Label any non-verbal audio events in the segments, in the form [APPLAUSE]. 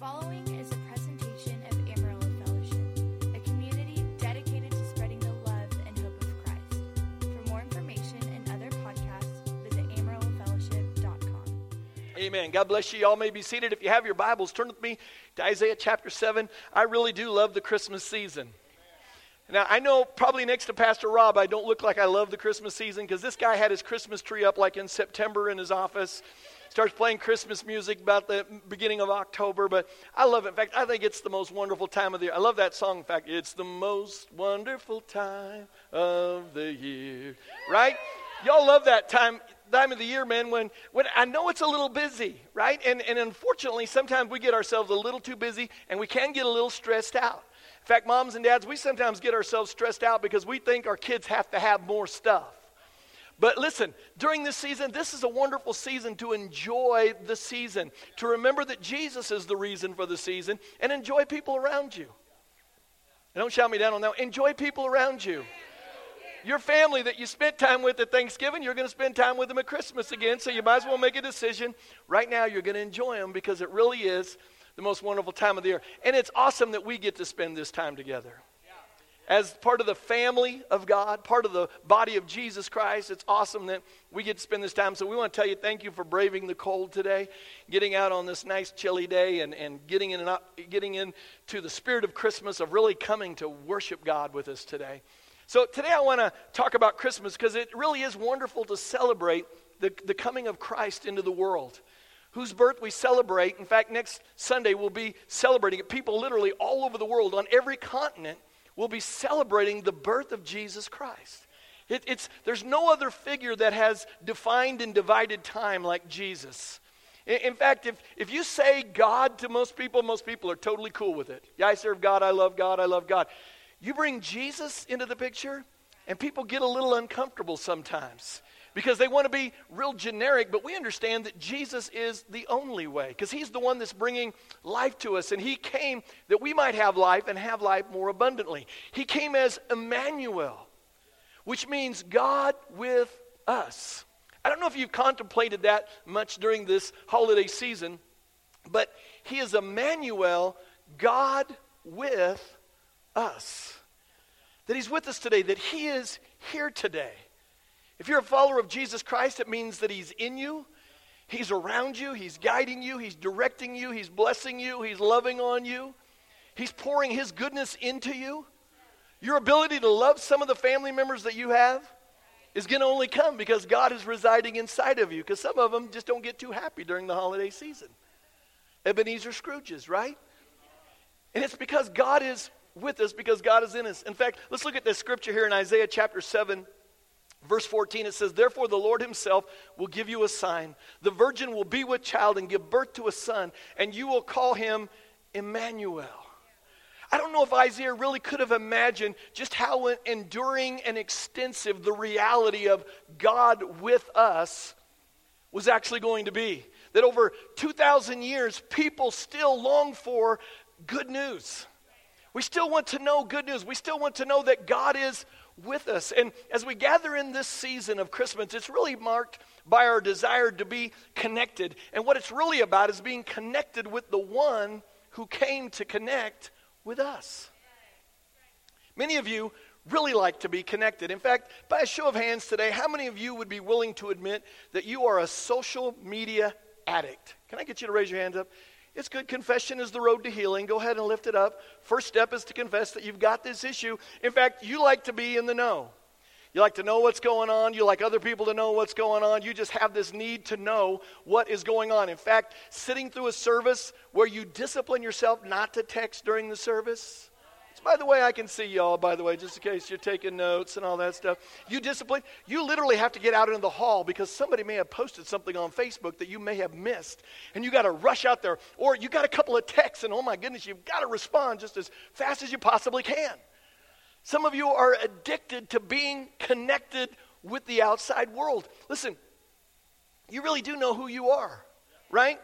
following is a presentation of Amarillo Fellowship, a community dedicated to spreading the love and hope of Christ. For more information and other podcasts, visit amarillofellowship.com. Amen. God bless you. Y'all may be seated. If you have your Bibles, turn with me to Isaiah chapter 7. I really do love the Christmas season. Now, I know probably next to Pastor Rob, I don't look like I love the Christmas season because this guy had his Christmas tree up like in September in his office. Starts playing Christmas music about the beginning of October, but I love it. In fact, I think it's the most wonderful time of the year. I love that song. In fact, it's the most wonderful time of the year. Right? Y'all love that time time of the year, man, when, when I know it's a little busy, right? And, and unfortunately, sometimes we get ourselves a little too busy and we can get a little stressed out. In fact, moms and dads, we sometimes get ourselves stressed out because we think our kids have to have more stuff. But listen, during this season, this is a wonderful season to enjoy the season, to remember that Jesus is the reason for the season, and enjoy people around you. And don't shout me down on that. Enjoy people around you. Your family that you spent time with at Thanksgiving, you're going to spend time with them at Christmas again, so you might as well make a decision. Right now, you're going to enjoy them because it really is the most wonderful time of the year. And it's awesome that we get to spend this time together as part of the family of God, part of the body of Jesus Christ. It's awesome that we get to spend this time. So we want to tell you thank you for braving the cold today, getting out on this nice chilly day and, and getting, in and up, getting into the spirit of Christmas, of really coming to worship God with us today. So today I want to talk about Christmas because it really is wonderful to celebrate the, the coming of Christ into the world whose birth we celebrate. In fact, next Sunday we'll be celebrating it. People literally all over the world, on every continent, will be celebrating the birth of Jesus Christ. It, it's, there's no other figure that has defined and divided time like Jesus. In, in fact, if, if you say God to most people, most people are totally cool with it. Yeah, I serve God, I love God, I love God. You bring Jesus into the picture, and people get a little uncomfortable sometimes because they want to be real generic, but we understand that Jesus is the only way because he's the one that's bringing life to us. And he came that we might have life and have life more abundantly. He came as Emmanuel, which means God with us. I don't know if you've contemplated that much during this holiday season, but he is Emmanuel, God with us. That he's with us today, that he is here today. If you're a follower of Jesus Christ, it means that He's in you, He's around you, He's guiding you, He's directing you, He's blessing you, He's loving on you, He's pouring His goodness into you. Your ability to love some of the family members that you have is going to only come because God is residing inside of you, because some of them just don't get too happy during the holiday season. Ebenezer Scrooges, right? And it's because God is with us, because God is in us. In fact, let's look at this scripture here in Isaiah chapter 7 Verse 14, it says, Therefore the Lord himself will give you a sign. The virgin will be with child and give birth to a son, and you will call him Emmanuel. I don't know if Isaiah really could have imagined just how enduring and extensive the reality of God with us was actually going to be. That over 2,000 years, people still long for good news. We still want to know good news. We still want to know that God is with us. And as we gather in this season of Christmas, it's really marked by our desire to be connected. And what it's really about is being connected with the one who came to connect with us. Many of you really like to be connected. In fact, by a show of hands today, how many of you would be willing to admit that you are a social media addict? Can I get you to raise your hands up? It's good. Confession is the road to healing. Go ahead and lift it up. First step is to confess that you've got this issue. In fact, you like to be in the know. You like to know what's going on. You like other people to know what's going on. You just have this need to know what is going on. In fact, sitting through a service where you discipline yourself not to text during the service, by the way, I can see y'all, by the way, just in case you're taking notes and all that stuff. You discipline, you literally have to get out into the hall because somebody may have posted something on Facebook that you may have missed. And you got to rush out there. Or you got a couple of texts, and oh my goodness, you've got to respond just as fast as you possibly can. Some of you are addicted to being connected with the outside world. Listen, you really do know who you are, right?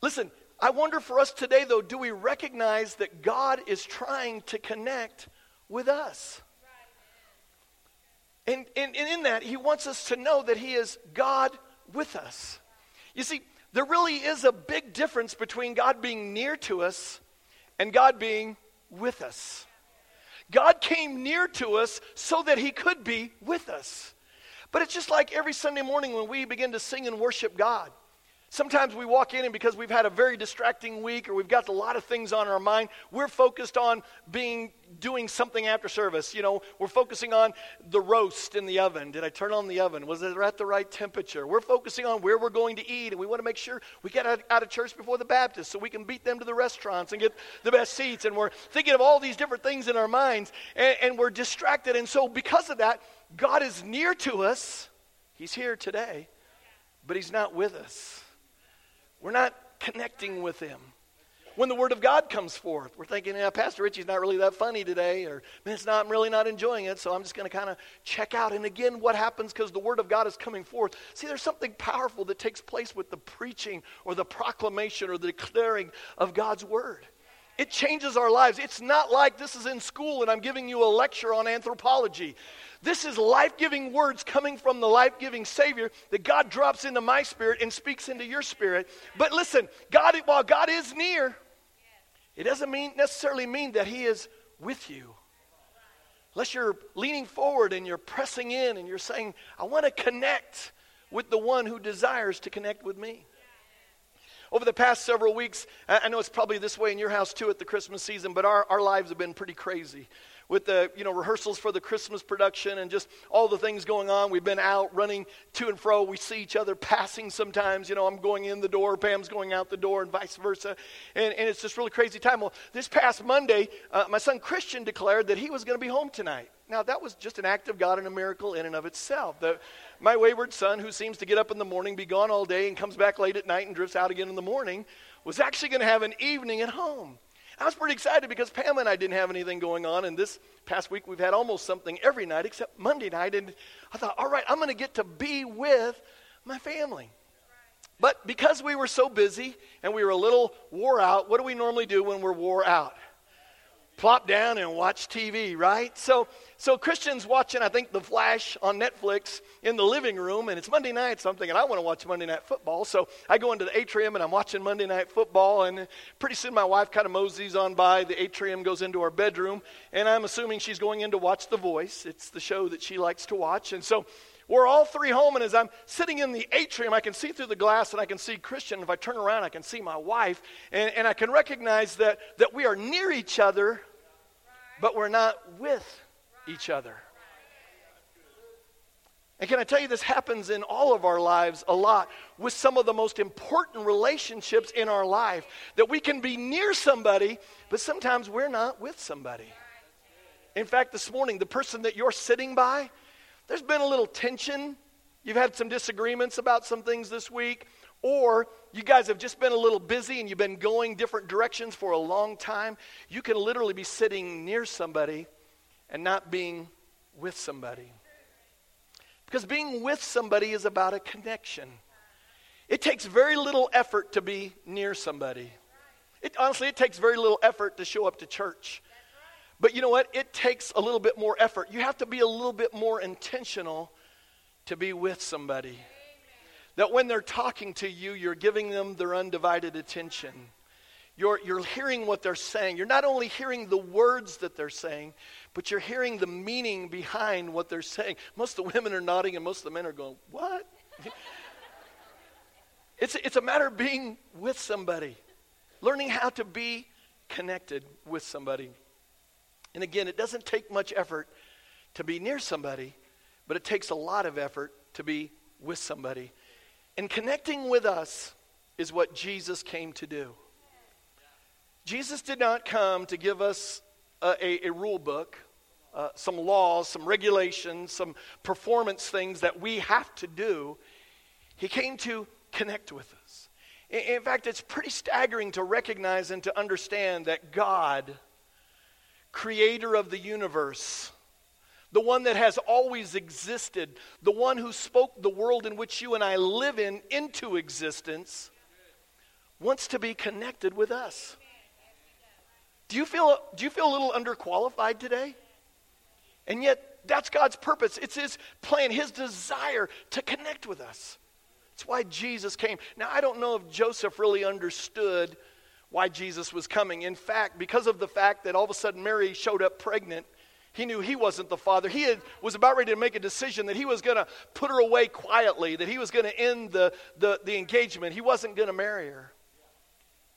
Listen, I wonder for us today, though, do we recognize that God is trying to connect with us? And, and, and, in that, He wants us to know that He is God with us. You see, there really is a big difference between God being near to us and God being with us. God came near to us so that he could be with us. But it's just like every Sunday morning when we begin to sing and worship God. Sometimes we walk in and because we've had a very distracting week or we've got a lot of things on our mind, we're focused on being doing something after service. You know, we're focusing on the roast in the oven. Did I turn on the oven? Was it at the right temperature? We're focusing on where we're going to eat and we want to make sure we get out, of church before the Baptists so we can beat them to the restaurants and get the best seats. And we're thinking of all these different things in our minds and, and we're distracted. And so because of that, God is near to us. He's here today, but He's not with us. We're not connecting with Him. When the Word of God comes forth, we're thinking, yeah, Pastor Richie's not really that funny today, or man, it's not, I'm really not enjoying it, so I'm just going to kind of check out. And again, what happens because the Word of God is coming forth? See, there's something powerful that takes place with the preaching or the proclamation or the declaring of God's Word. It changes our lives. It's not like this is in school and I'm giving you a lecture on anthropology. This is life giving words coming from the life giving Savior that God drops into my spirit and speaks into your spirit. But listen, God, while God is near, it doesn't mean, necessarily mean that He is with you. Unless you're leaning forward and you're pressing in and you're saying, I want to connect with the one who desires to connect with me. Over the past several weeks, I know it's probably this way in your house too at the Christmas season, but our, our lives have been pretty crazy with the you know rehearsals for the Christmas production and just all the things going on. We've been out running to and fro. We see each other passing sometimes. You know, I'm going in the door, Pam's going out the door, and vice versa. And, and it's just really crazy time. Well, this past Monday, uh, my son Christian declared that he was going to be home tonight. Now, that was just an act of God and a miracle in and of itself. The, my wayward son, who seems to get up in the morning, be gone all day, and comes back late at night and drifts out again in the morning, was actually going to have an evening at home. I was pretty excited because Pam and I didn't have anything going on, and this past week we've had almost something every night except Monday night. And I thought, all right, I'm going to get to be with my family. But because we were so busy and we were a little wore out, what do we normally do when we're wore out? Plop down and watch TV, right? So so Christian's watching, I think, The Flash on Netflix in the living room, and it's Monday night, so I'm thinking, I want to watch Monday Night Football. So I go into the atrium and I'm watching Monday Night Football, and pretty soon my wife kind of moseys on by. The atrium goes into our bedroom, and I'm assuming she's going in to watch The Voice. It's the show that she likes to watch. And so we're all three home, and as I'm sitting in the atrium, I can see through the glass and I can see Christian. If I turn around, I can see my wife, and, and I can recognize that, that we are near each other, but we're not with each other. And can I tell you, this happens in all of our lives a lot with some of the most important relationships in our life. That we can be near somebody, but sometimes we're not with somebody. In fact, this morning, the person that you're sitting by, there's been a little tension. You've had some disagreements about some things this week, or you guys have just been a little busy and you've been going different directions for a long time. You can literally be sitting near somebody and not being with somebody. Because being with somebody is about a connection. It takes very little effort to be near somebody. It, honestly, it takes very little effort to show up to church. But you know what? It takes a little bit more effort. You have to be a little bit more intentional to be with somebody. That when they're talking to you, you're giving them their undivided attention. You're, you're hearing what they're saying. You're not only hearing the words that they're saying, but you're hearing the meaning behind what they're saying. Most of the women are nodding, and most of the men are going, What? [LAUGHS] it's, it's a matter of being with somebody, learning how to be connected with somebody. And again, it doesn't take much effort to be near somebody, but it takes a lot of effort to be with somebody. And connecting with us is what Jesus came to do. Jesus did not come to give us a, a, a rule book, uh, some laws, some regulations, some performance things that we have to do. He came to connect with us. In, in fact, it's pretty staggering to recognize and to understand that God, creator of the universe, the one that has always existed, the one who spoke the world in which you and I live in into existence, wants to be connected with us. Do you feel, do you feel a little underqualified today? And yet, that's God's purpose. It's His plan, His desire to connect with us, It's why Jesus came. Now, I don't know if Joseph really understood why Jesus was coming. In fact, because of the fact that all of a sudden Mary showed up pregnant, he knew he wasn't the father. He had, was about ready to make a decision that he was going to put her away quietly, that he was going to end the, the, the engagement. He wasn't going to marry her.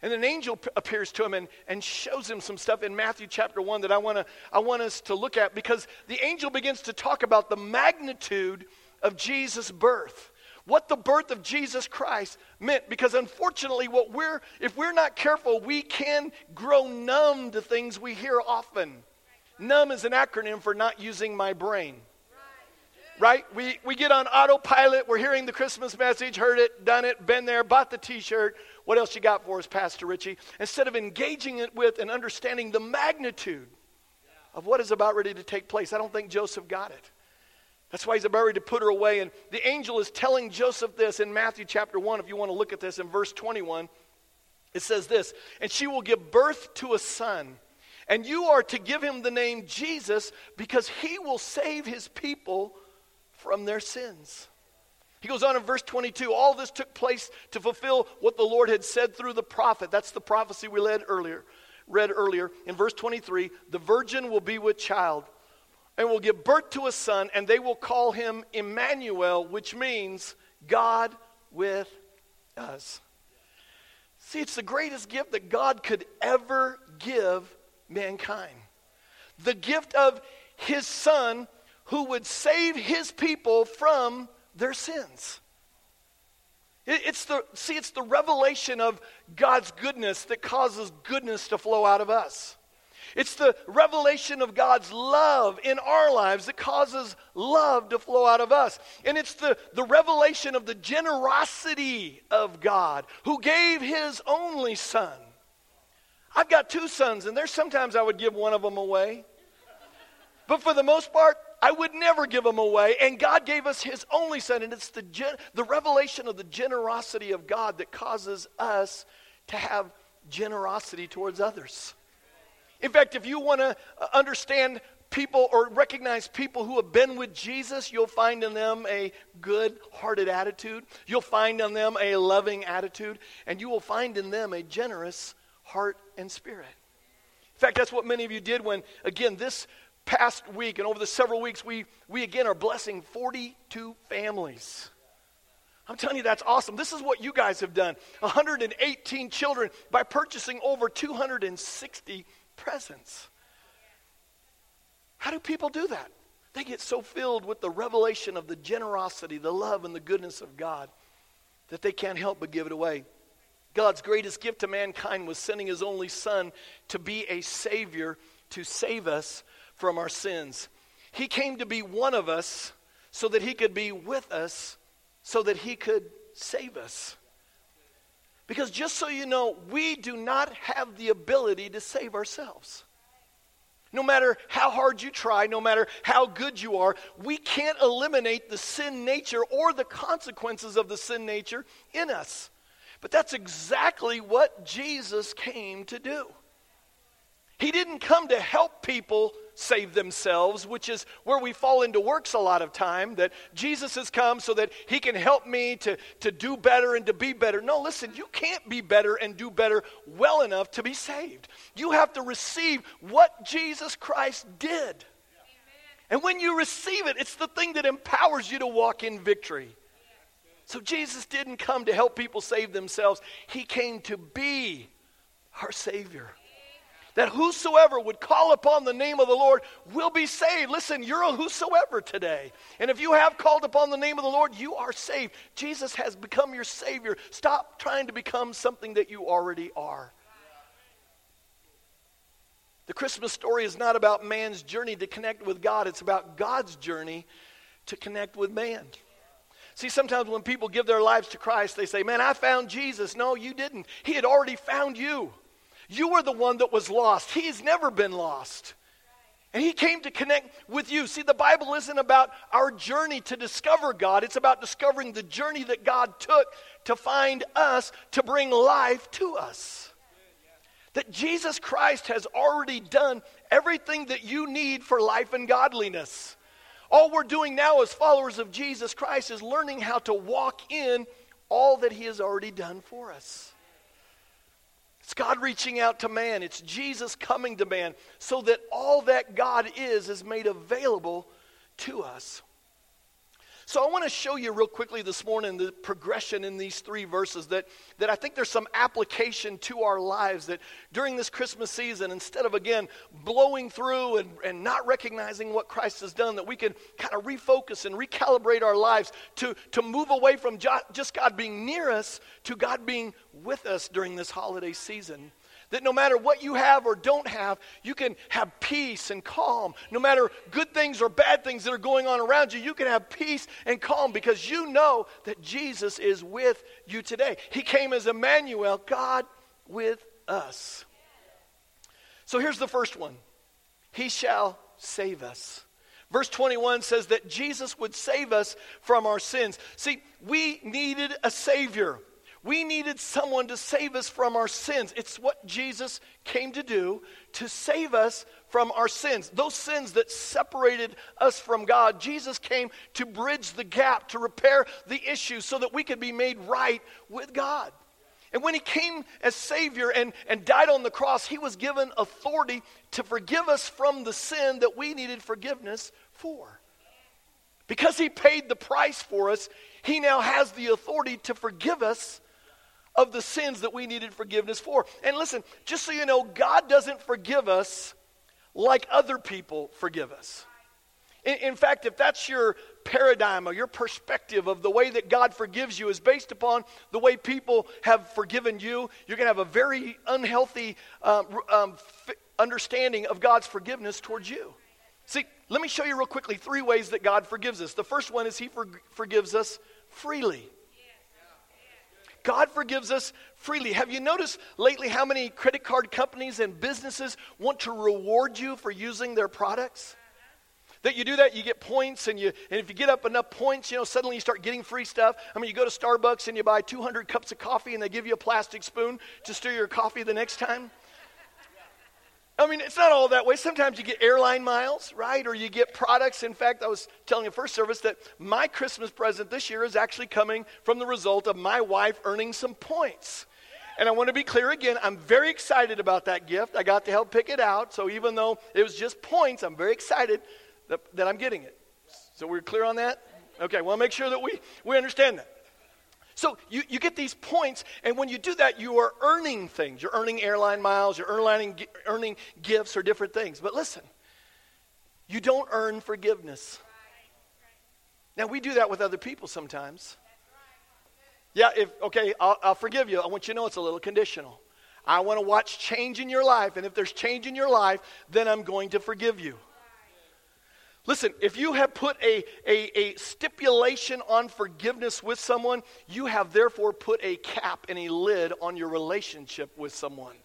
And an angel p- appears to him and, and shows him some stuff in Matthew chapter 1 that I, wanna, I want us to look at because the angel begins to talk about the magnitude of Jesus' birth. What the birth of Jesus Christ meant. Because unfortunately, what we're, if we're not careful, we can grow numb to things we hear often. Numb is an acronym for not using my brain right? We, we get on autopilot. We're hearing the Christmas message, heard it, done it, been there, bought the t shirt. What else you got for us, Pastor Richie? Instead of engaging it with and understanding the magnitude of what is about ready to take place, I don't think Joseph got it. That's why he's about to put her away. And the angel is telling Joseph this in Matthew chapter 1, if you want to look at this in verse 21. It says this And she will give birth to a son, and you are to give him the name Jesus because he will save his people from their sins. He goes on in verse 22 all this took place to fulfill what the Lord had said through the prophet. That's the prophecy we read earlier. Read earlier in verse 23 the virgin will be with child and will give birth to a son, and they will call him Emmanuel, which means God with us. See, it's the greatest gift that God could ever give mankind. The gift of his son who would save his people from their sins. It's the, see, it's the revelation of God's goodness that causes goodness to flow out of us. It's the revelation of God's love in our lives that causes love to flow out of us. And it's the, the revelation of the generosity of God who gave his only son. I've got two sons, and there's sometimes I would give one of them away. But for the most part, I would never give them away. And God gave us His only Son. And it's the, gen- the revelation of the generosity of God that causes us to have generosity towards others. In fact, if you want to uh, understand people or recognize people who have been with Jesus, you'll find in them a good hearted attitude. You'll find in them a loving attitude. And you will find in them a generous heart and spirit. In fact, that's what many of you did when, again, this past week and over the several weeks, we, we again are blessing 42 families. I'm telling you, that's awesome. This is what you guys have done 118 children by purchasing over 260 presents. How do people do that? They get so filled with the revelation of the generosity, the love, and the goodness of God that they can't help but give it away. God's greatest gift to mankind was sending his only son to be a savior to save us from our sins. He came to be one of us so that he could be with us, so that he could save us. Because just so you know, we do not have the ability to save ourselves. No matter how hard you try, no matter how good you are, we can't eliminate the sin nature or the consequences of the sin nature in us. But that's exactly what Jesus came to do. He didn't come to help people save themselves, which is where we fall into works a lot of time, that Jesus has come so that he can help me to, to do better and to be better. No, listen, you can't be better and do better well enough to be saved. You have to receive what Jesus Christ did. And when you receive it, it's the thing that empowers you to walk in victory. So Jesus didn't come to help people save themselves, He came to be our Savior that whosoever would call upon the name of the Lord will be saved. Listen, you're a whosoever today. And if you have called upon the name of the Lord, you are saved. Jesus has become your Savior. Stop trying to become something that you already are. The Christmas story is not about man's journey to connect with God, it's about God's journey to connect with man. See, sometimes when people give their lives to Christ, they say, Man, I found Jesus. No, you didn't. He had already found you. You were the one that was lost. He's never been lost. And he came to connect with you. See, the Bible isn't about our journey to discover God, it's about discovering the journey that God took to find us, to bring life to us. That Jesus Christ has already done everything that you need for life and godliness. All we're doing now as followers of Jesus Christ is learning how to walk in all that He has already done for us. It's God reaching out to man. It's Jesus coming to man so that all that God is is made available to us. So I want to show you real quickly this morning the progression in these three verses that, that I think there's some application to our lives that during this Christmas season, instead of again blowing through and, and not recognizing what Christ has done, that we can kind of refocus and recalibrate our lives to, to move away from just God being near us to God being with us during this holiday season. That no matter what you have or don't have, you can have peace and calm. No matter good things or bad things that are going on around you, you can have peace and calm because you know that Jesus is with you today. He came as Emmanuel, God with us. So here's the first one He shall save us. Verse 21 says that Jesus would save us from our sins. See, we needed a Savior. We needed someone to save us from our sins. It's what Jesus came to do to save us from our sins. Those sins that separated us from God, Jesus came to bridge the gap, to repair the issue so that we could be made right with God. And when he came as Savior and, and died on the cross, he was given authority to forgive us from the sin that we needed forgiveness for. Because he paid the price for us, he now has the authority to forgive us of the sins that we needed forgiveness for. And listen, just so you know, God doesn't forgive us like other people forgive us. In, in, fact, if that's your paradigm or your perspective of the way that God forgives you is based upon the way people have forgiven you, you're going to have a very unhealthy um, um, f- understanding of God's forgiveness towards you. See, let me show you real quickly three ways that God forgives us. The first one is He for- forgives us freely. God forgives us freely. Have you noticed lately how many credit card companies and businesses want to reward you for using their products? That you do that, you get points, and, you, and if you get up enough points, you know, suddenly you start getting free stuff. I mean, you go to Starbucks and you buy 200 cups of coffee, and they give you a plastic spoon to stir your coffee the next time. I mean, it's not all that way. Sometimes you get airline miles, right? Or you get products. In fact, I was telling you first service that my Christmas present this year is actually coming from the result of my wife earning some points. And I want to be clear again, I'm very excited about that gift. I got to help pick it out. So even though it was just points, I'm very excited that, that I'm getting it. So we're clear on that? Okay, well, make sure that we, we understand that. So you, you get these points, and when you do that, you are earning things. You're earning airline miles, you're earning, earning gifts or different things. But listen, you don't earn forgiveness. Now, we do that with other people sometimes. Yeah, if, okay, I'll, I'll forgive you. I want you to know it's a little conditional. I want to watch change in your life, and if there's change in your life, then I'm going to forgive you. Listen, if you have put a, a, a, stipulation on forgiveness with someone, you have therefore put a cap and a lid on your relationship with someone.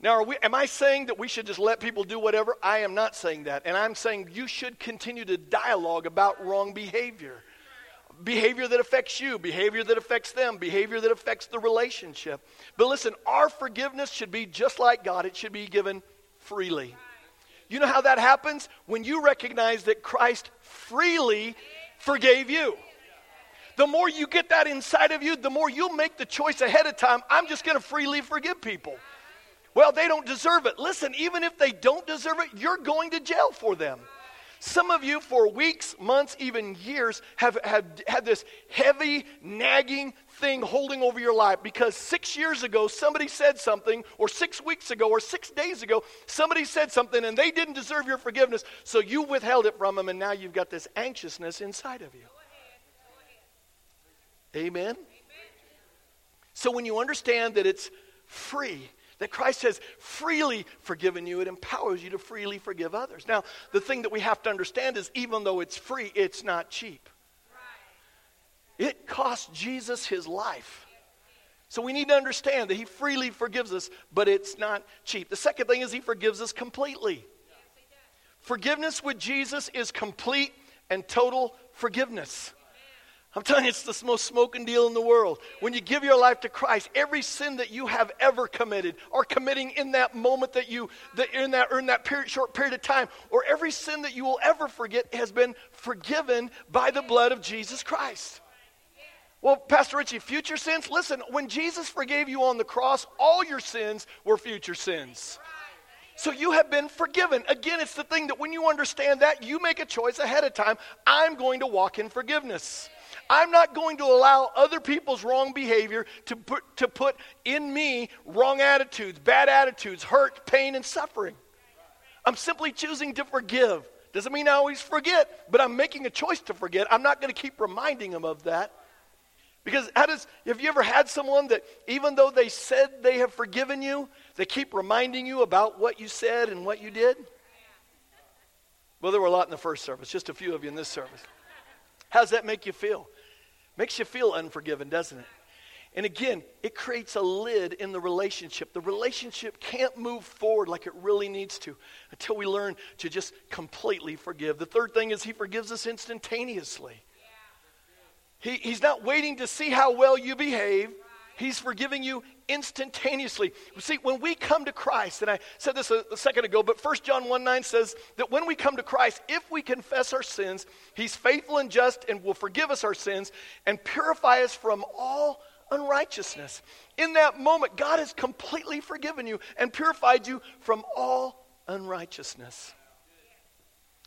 Now, we, am I saying that we should just let people do whatever? I am not saying that. And I'm saying you should continue to dialogue about wrong behavior. Behavior that affects you, behavior that affects them, behavior that affects the relationship. But listen, our forgiveness should be just like God, it should be given freely. You know how that happens? When you recognize that Christ freely forgave you. The more you get that inside of you, the more you'll make the choice ahead of time I'm just going to freely forgive people. Well, they don't deserve it. Listen, even if they don't deserve it, you're going to jail for them. Some of you, for weeks, months, even years, have, have had this heavy, nagging thing holding over your life because six years ago somebody said something, or six weeks ago, or six days ago, somebody said something and they didn't deserve your forgiveness, so you withheld it from them, and now you've got this anxiousness inside of you. Amen? Amen? So when you understand that it's free, that Christ has freely forgiven you, it empowers you to freely forgive others. Now, the thing that we have to understand is even though it's free, it's not cheap. It cost Jesus his life. So we need to understand that he freely forgives us, but it's not cheap. The second thing is he forgives us completely. Forgiveness with Jesus is complete and total forgiveness. I'm telling you, it's the most smoking deal in the world. When you give your life to Christ, every sin that you have ever committed, or committing in that moment that you, that in that, or in that period, short period of time, or every sin that you will ever forget, has been forgiven by the blood of Jesus Christ. Well, Pastor Richie, future sins? Listen, when Jesus forgave you on the cross, all your sins were future sins. So you have been forgiven. Again, it's the thing that when you understand that, you make a choice ahead of time. I'm going to walk in forgiveness. I'm not going to allow other people's wrong behavior to put, to put in me wrong attitudes, bad attitudes, hurt, pain, and suffering. I'm simply choosing to forgive. Doesn't mean I always forget, but I'm making a choice to forget. I'm not going to keep reminding them of that. Because how does, have you ever had someone that even though they said they have forgiven you, they keep reminding you about what you said and what you did? Well, there were a lot in the first service, just a few of you in this service. How does that make you feel? Makes you feel unforgiven, doesn't it? And again, it creates a lid in the relationship. The relationship can't move forward like it really needs to until we learn to just completely forgive. The third thing is he forgives us instantaneously. He, he's not waiting to see how well you behave. He's forgiving you instantaneously. See, when we come to Christ, and I said this a, a, second ago, but 1 John 1 9 says that when we come to Christ, if we confess our sins, He's faithful and just and will forgive us our sins and purify us from all unrighteousness. In that moment, God has completely forgiven you and purified you from all unrighteousness.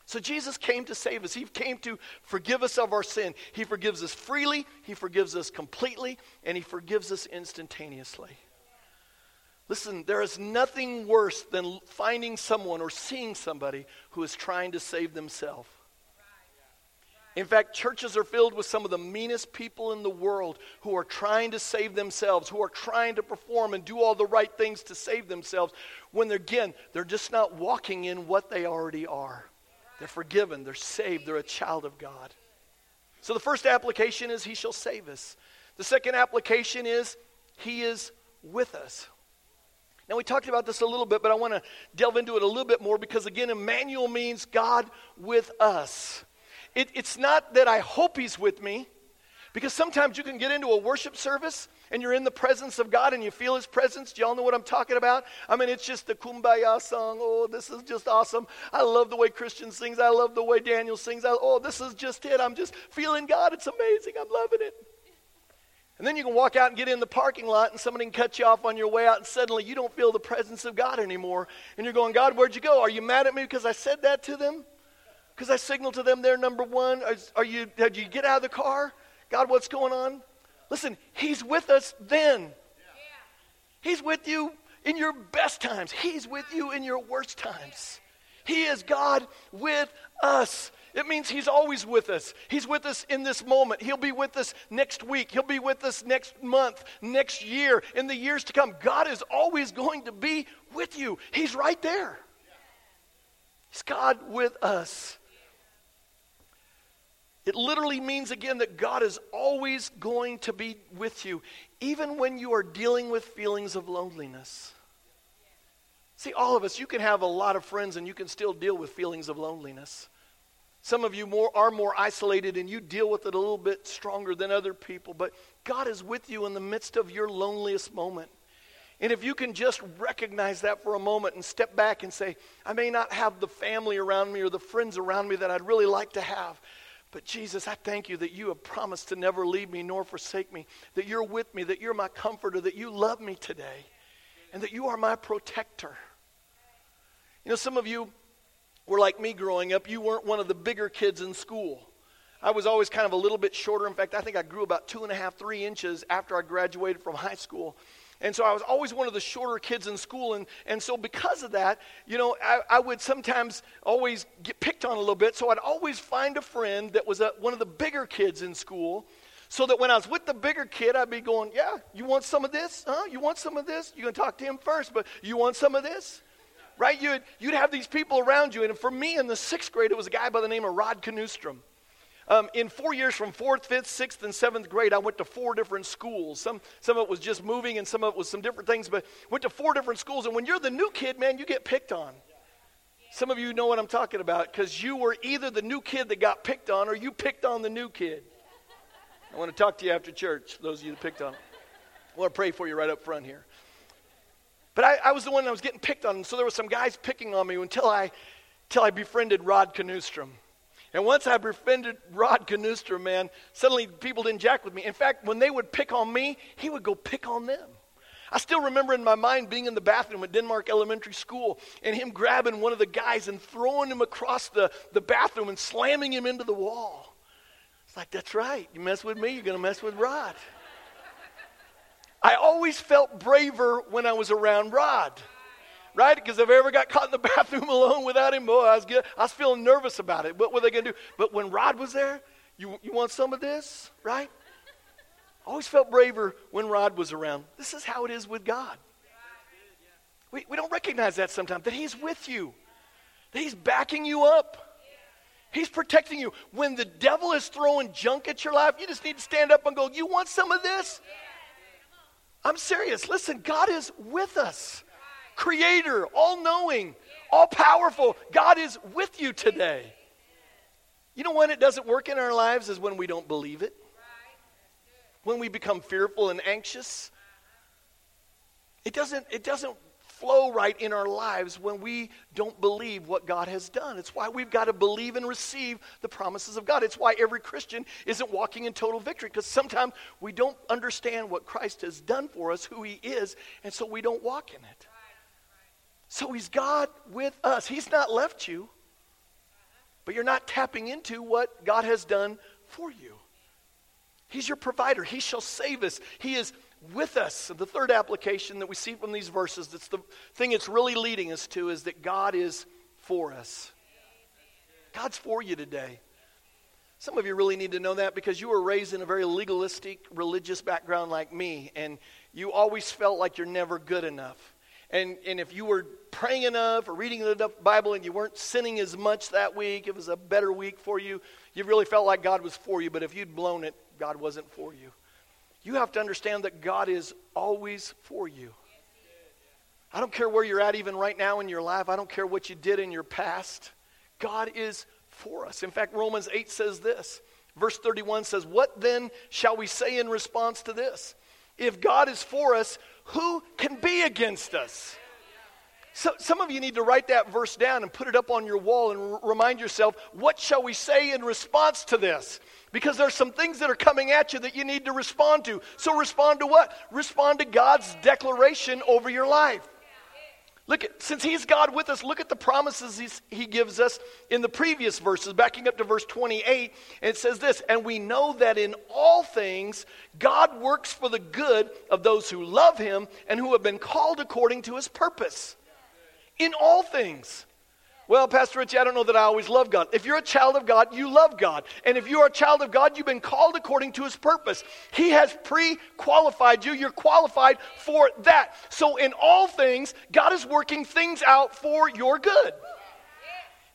So Jesus came to save us. He came to forgive us of our sin. He forgives us freely, He forgives us completely, and He forgives us instantaneously. Listen, there is nothing worse than finding someone or seeing somebody who is trying to save themselves. In fact, churches are filled with some of the meanest people in the world who are trying to save themselves, who are trying to perform and do all the right things to save themselves, when they're, again, they're just not walking in what they already are. They're forgiven, they're saved, they're a child of God. So the first application is He shall save us. The second application is He is with us. Now, we talked about this a little bit, but I want to delve into it a little bit more because, again, Emmanuel means God with us. It, it's not that I hope He's with me, because sometimes you can get into a worship service and you're in the presence of God and you feel His presence. Do y'all know what I'm talking about? I mean, it's just the kumbaya song. Oh, this is just awesome. I love the way Christian sings. I love the way Daniel sings. I, oh, this is just it. I'm just feeling God. It's amazing. I'm loving it. And then you can walk out and get in the parking lot and somebody can cut you off on your way out and suddenly you don't feel the presence of God anymore. And you're going, God, where'd you go? Are you mad at me because I said that to them? Because I signaled to them they're number one? Are, are you, did you get out of the car? God, what's going on? Listen, He's with us then. He's with you in your best times, He's with you in your worst times. He is God with us. It means He's always with us. He's with us in this moment. He'll be with us next week. He'll be with us next month, next year, in the years to come. God is always going to be with you. He's right there. He's God with us. It literally means, again, that God is always going to be with you, even when you are dealing with feelings of loneliness. See, all of us, you can have a lot of friends and you can still deal with feelings of loneliness. Some of you more, are more isolated and you deal with it a little bit stronger than other people, but God is with you in the midst of your loneliest moment. And if you can just recognize that for a moment and step back and say, I may not have the family around me or the friends around me that I'd really like to have, but Jesus, I thank you that you have promised to never leave me nor forsake me, that you're with me, that you're my comforter, that you love me today, and that you are my protector. You know, some of you were like me growing up. You weren't one of the bigger kids in school. I was always kind of a little bit shorter. In fact, I think I grew about two and a half, three inches after I graduated from high school. And so I was always one of the shorter kids in school. And, and so because of that, you know, I, I would sometimes always get picked on a little bit. So I'd always find a friend that was a, one of the bigger kids in school. So that when I was with the bigger kid, I'd be going, Yeah, you want some of this? Huh? You want some of this? You're going to talk to him first, but you want some of this? Right? You'd, you'd have these people around you. And for me in the sixth grade, it was a guy by the name of Rod Canustrom. Um, in four years, from fourth, fifth, sixth, and seventh grade, I went to four different schools. Some, some of it was just moving, and some of it was some different things, but went to four different schools. And when you're the new kid, man, you get picked on. Some of you know what I'm talking about because you were either the new kid that got picked on or you picked on the new kid. I want to talk to you after church, those of you that picked on. I want to pray for you right up front here. But I, I was the one that was getting picked on, so there were some guys picking on me until I, until I befriended Rod Canustrom. And once I befriended Rod Canuster, man, suddenly people didn't jack with me. In fact, when they would pick on me, he would go pick on them. I still remember in my mind being in the bathroom at Denmark Elementary School and him grabbing one of the guys and throwing him across the, the bathroom and slamming him into the wall. It's like, that's right. You mess with me, you're going to mess with Rod. I always felt braver when I was around Rod right? Because if I ever got caught in the [LAUGHS] bathroom alone without him, boy, I was. I was feeling nervous about it. What were they going to do? But when Rod was there, you, you want some of this, right? I always felt braver when Rod was around. This is how it is with God. We, we don't recognize that sometimes, that He's with you, that He's backing you up. He's protecting you. When the devil is throwing junk at your life, you just need to stand up and go, You want some of this? I'm serious. Listen, God is with us creator, all knowing, all powerful. God is with you today. You know when it doesn't work in our lives is when we don't believe it, when we become fearful and anxious. It doesn't, it doesn't flow right in our lives when we don't believe what God has done. It's why we've got to believe and receive the promises of God. It's why every Christian isn't walking in total victory because sometimes we don't understand what Christ has done for us, who He is, and so we don't walk in it. So he's God with us. He's not left you, but you're not tapping into what God has done for you. He's your provider. He shall save us. He is with us. The third application that we see from these verses, that's the thing it's really leading us to, is that God is for us. God's for you today. Some of you really need to know that because you were raised in a very legalistic religious background like me, and you always felt like you're never good enough. And, and if you were praying enough or reading enough Bible and you weren't sinning as much that week, it was a better week for you, you really felt like God was for you. But if you'd blown it, God wasn't for you. You have to understand that God is always for you. I don't care where you're at, even right now in your life. I don't care what you did in your past. God is for us. In fact, Romans 8 says this. Verse 31 says, What then shall we say in response to this? If God is for us, who can be against us? So, some of you need to write that verse down and put it up on your wall and r- remind yourself, what shall we say in response to this? Because there's some things that are coming at you that you need to respond to. So respond to what? Respond to God's declaration over your life. Look at, since he's God with us, look at the promises he gives us in the previous verses, backing up to verse 28. And it says this And we know that in all things, God works for the good of those who love him and who have been called according to his purpose. In all things. Well, Pastor Richie, I don't know that I always love God. If you're a child of God, you love God. And if you're a child of God, you've been called according to his purpose. He has pre qualified you. You're qualified for that. So, in all things, God is working things out for your good.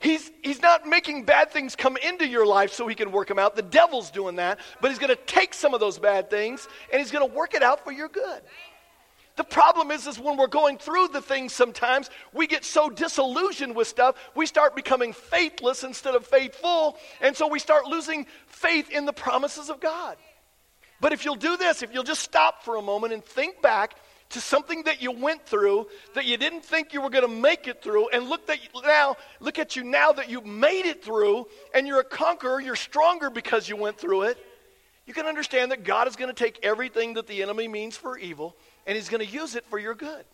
He's, he's not making bad things come into your life so he can work them out. The devil's doing that. But he's going to take some of those bad things and he's going to work it out for your good. The problem is, is when we're going through the things sometimes, we get so disillusioned with stuff, we start becoming faithless instead of faithful, and so we start losing faith in the promises of God. But if you'll do this, if you'll just stop for a moment and think back to something that you went through that you didn't think you were going to make it through, and look that now, look at you now that you made it through, and you're a conqueror, you're stronger because you went through it. You can understand that God is going to take everything that the enemy means for evil and He's going to use it for your good.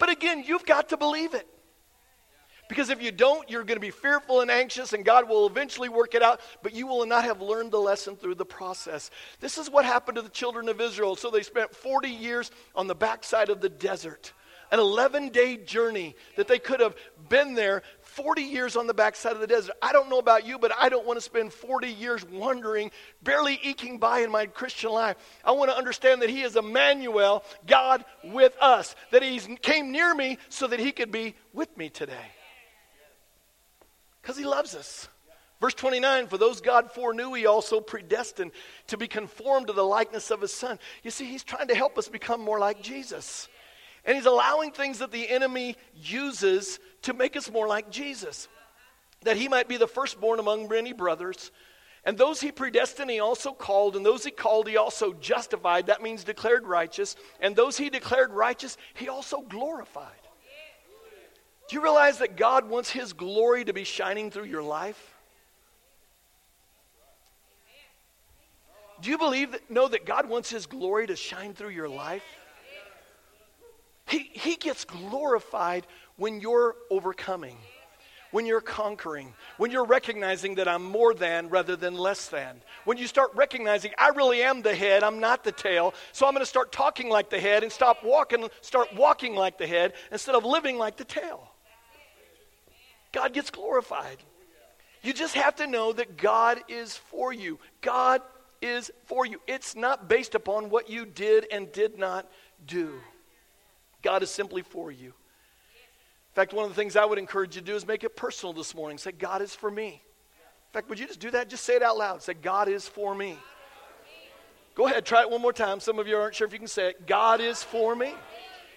But again, you've got to believe it. Because if you don't, you're going to be fearful and anxious, and God will eventually work it out, but you will not have learned the lesson through the process. This is what happened to the children of Israel. So they spent 40 years on the backside of the desert, an 11 day journey that they could have been there 40 years on the backside of the desert. I don't know about you, but I don't want to spend 40 years wandering, barely eking by in my Christian life. I want to understand that He is Emmanuel, God with us, that He came near me so that He could be with me today. Because He loves us. Verse 29 For those God foreknew, He also predestined to be conformed to the likeness of His Son. You see, He's trying to help us become more like Jesus. And he's allowing things that the enemy uses to make us more like Jesus, that he might be the firstborn among many brothers. And those he predestined, he also called. And those he called, he also justified. That means declared righteous. And those he declared righteous, he also glorified. Do you realize that God wants his glory to be shining through your life? Do you believe that, know that God wants his glory to shine through your life? He, he gets glorified when you're overcoming, when you're conquering, when you're recognizing that I'm more than rather than less than. When you start recognizing I really am the head, I'm not the tail, so I'm going to start talking like the head and stop walking, start walking like the head instead of living like the tail. God gets glorified. You just have to know that God is for you. God is for you. It's not based upon what you did and did not do. God is simply for you. In fact, one of the things I would encourage you to do is make it personal this morning. Say, God is for me. In fact, would you just do that? Just say it out loud. Say, God is for me. Go ahead, try it one more time. Some of you aren't sure if you can say it. God is for me.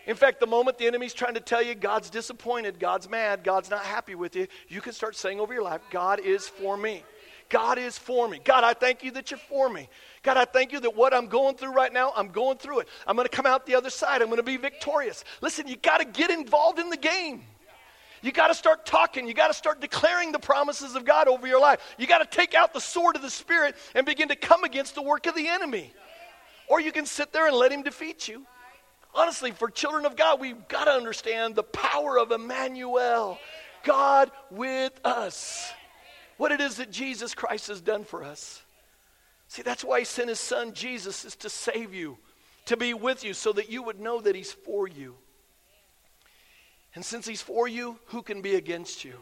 In fact, the moment the enemy's trying to tell you God's disappointed, God's mad, God's not happy with you, you can start saying over your life, God is for me. God is for me. God, I thank you that you're for me. God, I thank you that what I'm going through right now, I'm going through it. I'm going to come out the other side. I'm going to be victorious. Listen, you got to get involved in the game. You got to start talking. You got to start declaring the promises of God over your life. You got to take out the sword of the Spirit and begin to come against the work of the enemy. Or you can sit there and let him defeat you honestly, for children of God, we've got to understand the power of Emmanuel, God with us. What it is that Jesus Christ has done for us. See, that's why he sent his son Jesus is to save you, to be with you, so that you would know that he's for you. And since he's for you, who can be against you?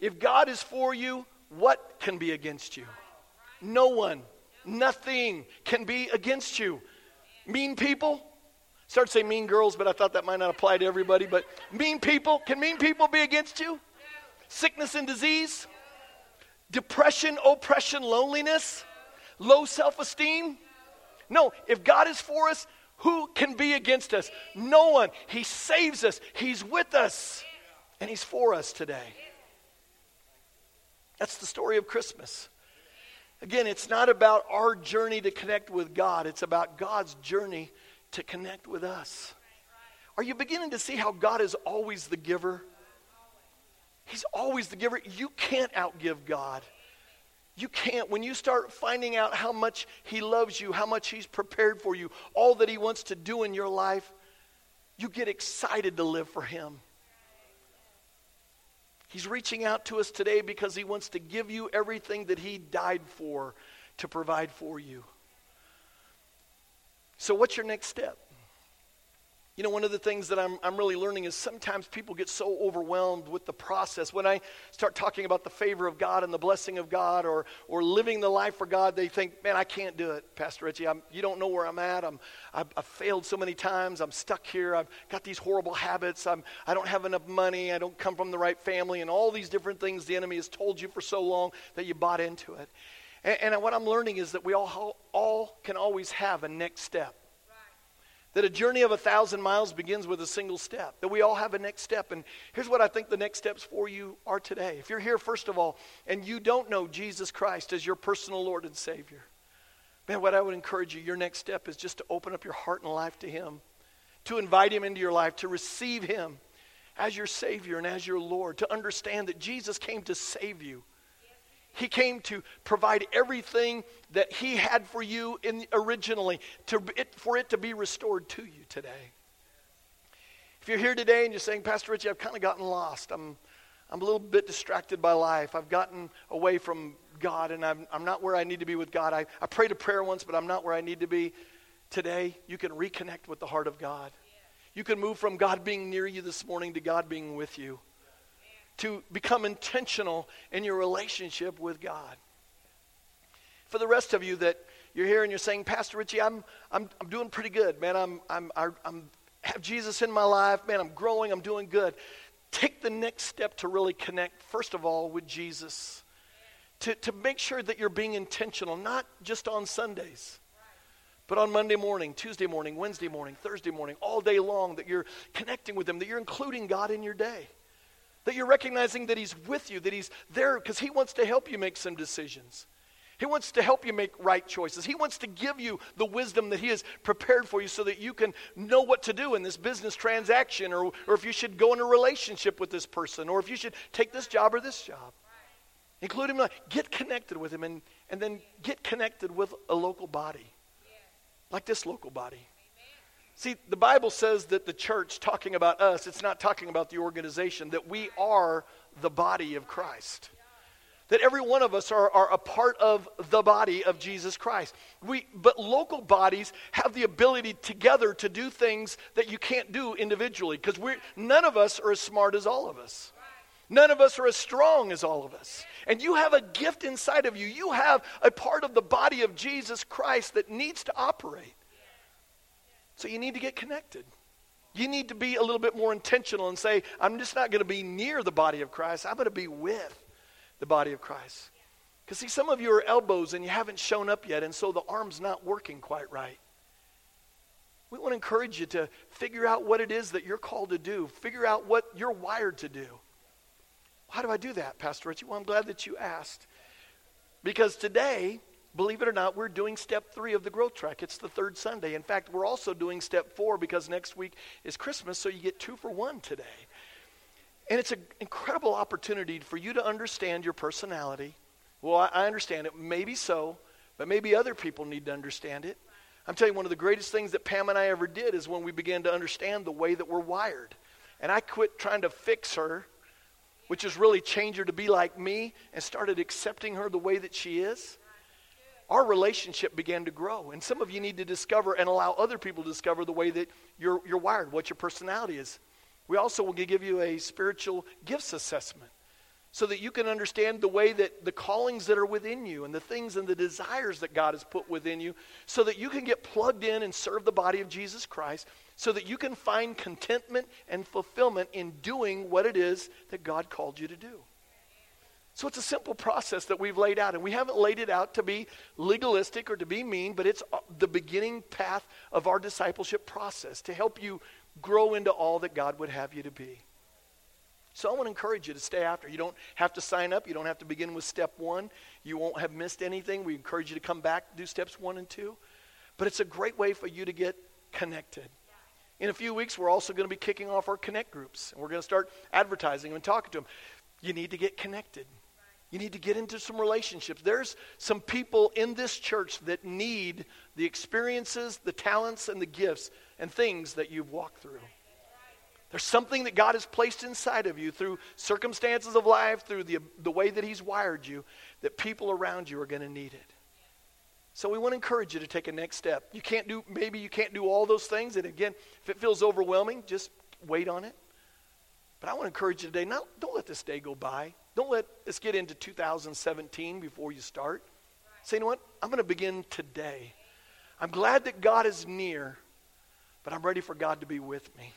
If God is for you, what can be against you? No one, nothing can be against you. Mean people? Start to say mean girls, but I thought that might not apply to everybody. But mean people, can mean people be against you? Sickness and disease? Depression, oppression, loneliness? Low self esteem? No, if God is for us, who can be against us? No one. He saves us, He's with us, and He's for us today. That's the story of Christmas. Again, it's not about our journey to connect with God, it's about God's journey to connect with us. Are you beginning to see how God is always the giver? He's always the giver. You can't outgive God. You can't. When you start finding out how much He loves you, how much He's prepared for you, all that He wants to do in your life, you get excited to live for Him. He's reaching out to us today because He wants to give you everything that He died for to provide for you. So, what's your next step? You know, one of the things that I'm, I'm really learning is sometimes people get so overwhelmed with the process. When I start talking about the favor of God and the blessing of God or, or living the life for God, they think, man, I can't do it, Pastor Richie. I'm, you don't know where I'm at. I'm, I've, I've failed so many times. I'm stuck here. I've got these horrible habits. I'm, I don't have enough money. I don't come from the right family. And all these different things the enemy has told you for so long that you bought into it. And, and what I'm learning is that we all, all can always have a next step. That a journey of a thousand miles begins with a single step. That we all have a next step. And here's what I think the next steps for you are today. If you're here, first of all, and you don't know Jesus Christ as your personal Lord and Savior, man, what I would encourage you, your next step is just to open up your heart and life to Him, to invite Him into your life, to receive Him as your Savior and as your Lord, to understand that Jesus came to save you. He came to provide everything that He had for you in, originally to, it, for it to be restored to you today. If you're here today and you're saying, Pastor Richie, I've kind of gotten lost. I'm, I'm a little bit distracted by life. I've gotten away from God and I'm, I'm not where I need to be with God. I, I prayed a prayer once, but I'm not where I need to be. Today, you can reconnect with the heart of God. You can move from God being near you this morning to God being with you to become intentional in your relationship with God. For the rest of you that you're here and you're saying, Pastor Richie, I'm, I'm, I'm doing pretty good, man. I'm, I'm, I'm, have Jesus in my life, man. I'm growing, I'm doing good. Take the next step to really connect, first of all, with Jesus. To, to make sure that you're being intentional, not just on Sundays, but on Monday morning, Tuesday morning, Wednesday morning, Thursday morning, all day long, that you're connecting with Him, that you're including God in your day. That you're recognizing that He's with you, that He's there because He wants to help you make some decisions. He wants to help you make right choices. He wants to give you the wisdom that He has prepared for you so that you can know what to do in this business transaction or, or if you should go in a relationship with this person or if you should take this job or this job. Include him. Get connected with him and, and then get connected with a local body. Like this local body. See, the Bible says that the church, talking about us, it's not talking about the organization, that we are the body of Christ. That every one of us are, are a part of the body of Jesus Christ. We, but local bodies have the ability together to do things that you can't do individually because none of us are as smart as all of us. None of us are as strong as all of us. And you have a gift inside of you. You have a part of the body of Jesus Christ that needs to operate. So you need to get connected. You need to be a little bit more intentional and say, I'm just not going to be near the body of Christ. I'm going to be with the body of Christ. Because, see, some of you are elbows and you haven't shown up yet, and so the arm's not working quite right. We want to encourage you to figure out what it is that you're called to do, figure out what you're wired to do. How do I do that, Pastor Richie? Well, I'm glad that you asked. Because today, Believe it or not, we're doing step three of the growth track. It's the third Sunday. In fact, we're also doing step four because next week is Christmas, so you get two for one today. And it's an incredible opportunity for you to understand your personality. Well, I understand it. Maybe so, but maybe other people need to understand it. I'm telling you, one of the greatest things that Pam and I ever did is when we began to understand the way that we're wired. And I quit trying to fix her, which is really change her to be like me, and started accepting her the way that she is our relationship began to grow. And some of you need to discover and allow other people to discover the way that you're, you're wired, what your personality is. We also will give you a spiritual gifts assessment so that you can understand the way that the callings that are within you and the things and the desires that God has put within you so that you can get plugged in and serve the body of Jesus Christ so that you can find contentment and fulfillment in doing what it is that God called you to do. So it's a simple process that we've laid out. And we haven't laid it out to be legalistic or to be mean, but it's uh, the beginning path of our discipleship process to help you grow into all that God would have you to be. So I want to encourage you to stay after. You don't have to sign up. You don't have to begin with step one. You won't have missed anything. We encourage you to come back, do steps one and two. But it's a great way for you to get connected. In a few weeks, we're also going to be kicking off our connect groups. And we're going to start advertising and talking to them. You need to get connected. You need to get into some relationships. There's some people in this church that need the experiences, the talents, and the gifts and things that you've walked through. There's something that God has placed inside of you through circumstances of life, through the, the way that He's wired you, that people around you are going to need it. So we want to encourage you to take a next step. You can't do, maybe you can't do all those things. And again, if it feels overwhelming, just wait on it. But I want to encourage you today, not, don't let this day go by. Don't let us get into 2017 before you start. Say, you know what? I'm going to begin today. I'm glad that God is near, but I'm ready for God to be with me.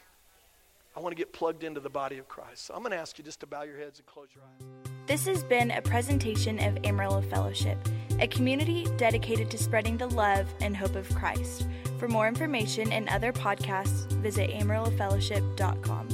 I want to get plugged into the body of Christ. So I'm going to ask you just to bow your heads and close your eyes. This has been a presentation of Amarillo Fellowship, a community dedicated to spreading the love and hope of Christ. For more information and other podcasts, visit amarillofellowship.com.